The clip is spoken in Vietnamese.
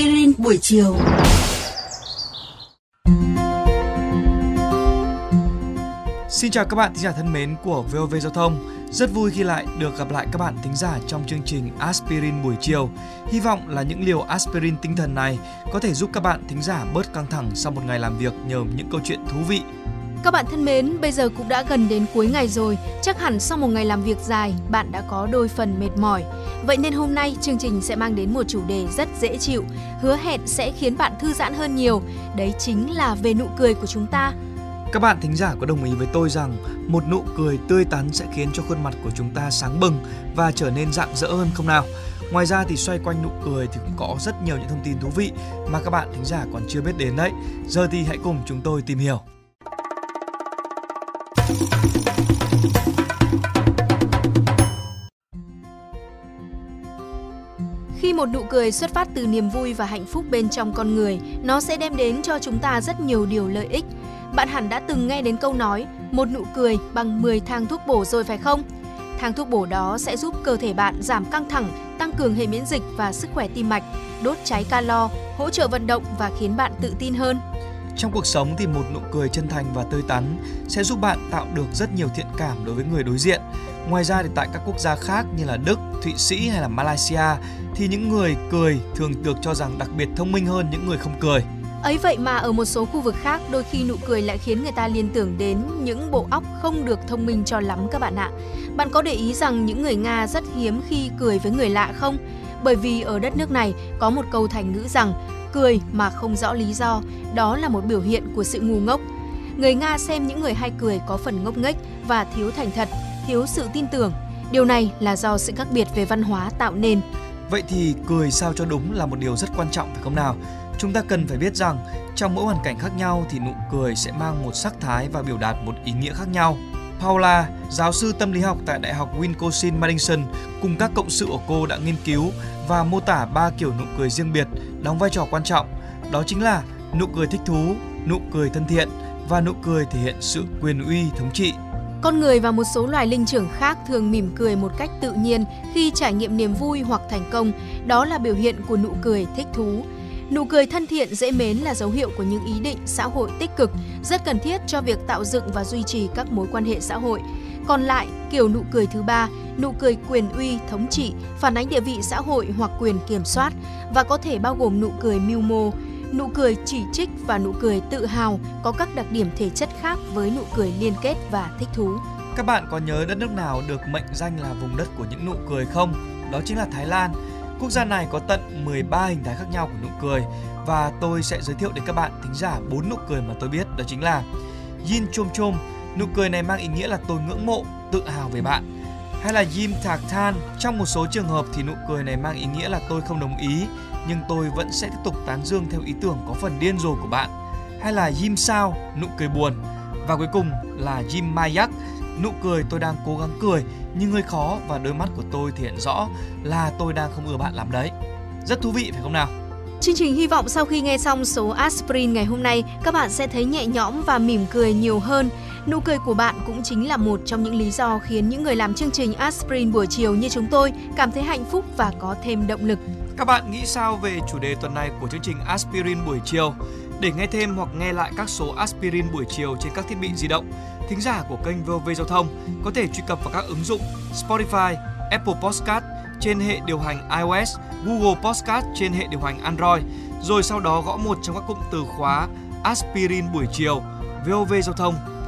aspirin buổi chiều. Xin chào các bạn thính giả thân mến của VOV Giao thông. Rất vui khi lại được gặp lại các bạn thính giả trong chương trình Aspirin buổi chiều. Hy vọng là những liều aspirin tinh thần này có thể giúp các bạn thính giả bớt căng thẳng sau một ngày làm việc nhờ những câu chuyện thú vị. Các bạn thân mến, bây giờ cũng đã gần đến cuối ngày rồi, chắc hẳn sau một ngày làm việc dài, bạn đã có đôi phần mệt mỏi. Vậy nên hôm nay chương trình sẽ mang đến một chủ đề rất dễ chịu, hứa hẹn sẽ khiến bạn thư giãn hơn nhiều, đấy chính là về nụ cười của chúng ta. Các bạn thính giả có đồng ý với tôi rằng một nụ cười tươi tắn sẽ khiến cho khuôn mặt của chúng ta sáng bừng và trở nên rạng rỡ hơn không nào? Ngoài ra thì xoay quanh nụ cười thì cũng có rất nhiều những thông tin thú vị mà các bạn thính giả còn chưa biết đến đấy. Giờ thì hãy cùng chúng tôi tìm hiểu. Khi một nụ cười xuất phát từ niềm vui và hạnh phúc bên trong con người, nó sẽ đem đến cho chúng ta rất nhiều điều lợi ích. Bạn hẳn đã từng nghe đến câu nói một nụ cười bằng 10 thang thuốc bổ rồi phải không? Thang thuốc bổ đó sẽ giúp cơ thể bạn giảm căng thẳng, tăng cường hệ miễn dịch và sức khỏe tim mạch, đốt cháy calo, hỗ trợ vận động và khiến bạn tự tin hơn. Trong cuộc sống thì một nụ cười chân thành và tươi tắn sẽ giúp bạn tạo được rất nhiều thiện cảm đối với người đối diện. Ngoài ra thì tại các quốc gia khác như là Đức, Thụy Sĩ hay là Malaysia thì những người cười thường được cho rằng đặc biệt thông minh hơn những người không cười. Ấy vậy mà ở một số khu vực khác đôi khi nụ cười lại khiến người ta liên tưởng đến những bộ óc không được thông minh cho lắm các bạn ạ. Bạn có để ý rằng những người Nga rất hiếm khi cười với người lạ không? Bởi vì ở đất nước này có một câu thành ngữ rằng cười mà không rõ lý do, đó là một biểu hiện của sự ngu ngốc. Người Nga xem những người hay cười có phần ngốc nghếch và thiếu thành thật, thiếu sự tin tưởng. Điều này là do sự khác biệt về văn hóa tạo nên. Vậy thì cười sao cho đúng là một điều rất quan trọng phải không nào? Chúng ta cần phải biết rằng trong mỗi hoàn cảnh khác nhau thì nụ cười sẽ mang một sắc thái và biểu đạt một ý nghĩa khác nhau. Paula, giáo sư tâm lý học tại Đại học Wisconsin-Madison cùng các cộng sự của cô đã nghiên cứu và mô tả ba kiểu nụ cười riêng biệt đóng vai trò quan trọng. Đó chính là nụ cười thích thú, nụ cười thân thiện và nụ cười thể hiện sự quyền uy thống trị. Con người và một số loài linh trưởng khác thường mỉm cười một cách tự nhiên khi trải nghiệm niềm vui hoặc thành công. Đó là biểu hiện của nụ cười thích thú. Nụ cười thân thiện dễ mến là dấu hiệu của những ý định xã hội tích cực, rất cần thiết cho việc tạo dựng và duy trì các mối quan hệ xã hội. Còn lại, kiểu nụ cười thứ ba, nụ cười quyền uy, thống trị, phản ánh địa vị xã hội hoặc quyền kiểm soát và có thể bao gồm nụ cười mưu mô, nụ cười chỉ trích và nụ cười tự hào có các đặc điểm thể chất khác với nụ cười liên kết và thích thú. Các bạn có nhớ đất nước nào được mệnh danh là vùng đất của những nụ cười không? Đó chính là Thái Lan. Quốc gia này có tận 13 hình thái khác nhau của nụ cười và tôi sẽ giới thiệu đến các bạn thính giả bốn nụ cười mà tôi biết đó chính là Yin Chom Chom, nụ cười này mang ý nghĩa là tôi ngưỡng mộ, tự hào về bạn. Hay là Yim Thạc Than, trong một số trường hợp thì nụ cười này mang ý nghĩa là tôi không đồng ý nhưng tôi vẫn sẽ tiếp tục tán dương theo ý tưởng có phần điên rồ của bạn. Hay là Jim Sao, nụ cười buồn. Và cuối cùng là Jim Mayak, nụ cười tôi đang cố gắng cười nhưng hơi khó và đôi mắt của tôi thể hiện rõ là tôi đang không ưa bạn lắm đấy. Rất thú vị phải không nào? Chương trình hy vọng sau khi nghe xong số aspirin ngày hôm nay, các bạn sẽ thấy nhẹ nhõm và mỉm cười nhiều hơn. Nụ cười của bạn cũng chính là một trong những lý do khiến những người làm chương trình aspirin buổi chiều như chúng tôi cảm thấy hạnh phúc và có thêm động lực. Các bạn nghĩ sao về chủ đề tuần này của chương trình aspirin buổi chiều? Để nghe thêm hoặc nghe lại các số aspirin buổi chiều trên các thiết bị di động, thính giả của kênh VOV Giao thông có thể truy cập vào các ứng dụng Spotify, Apple Podcast trên hệ điều hành iOS, Google Podcast trên hệ điều hành Android, rồi sau đó gõ một trong các cụm từ khóa aspirin buổi chiều, VOV Giao thông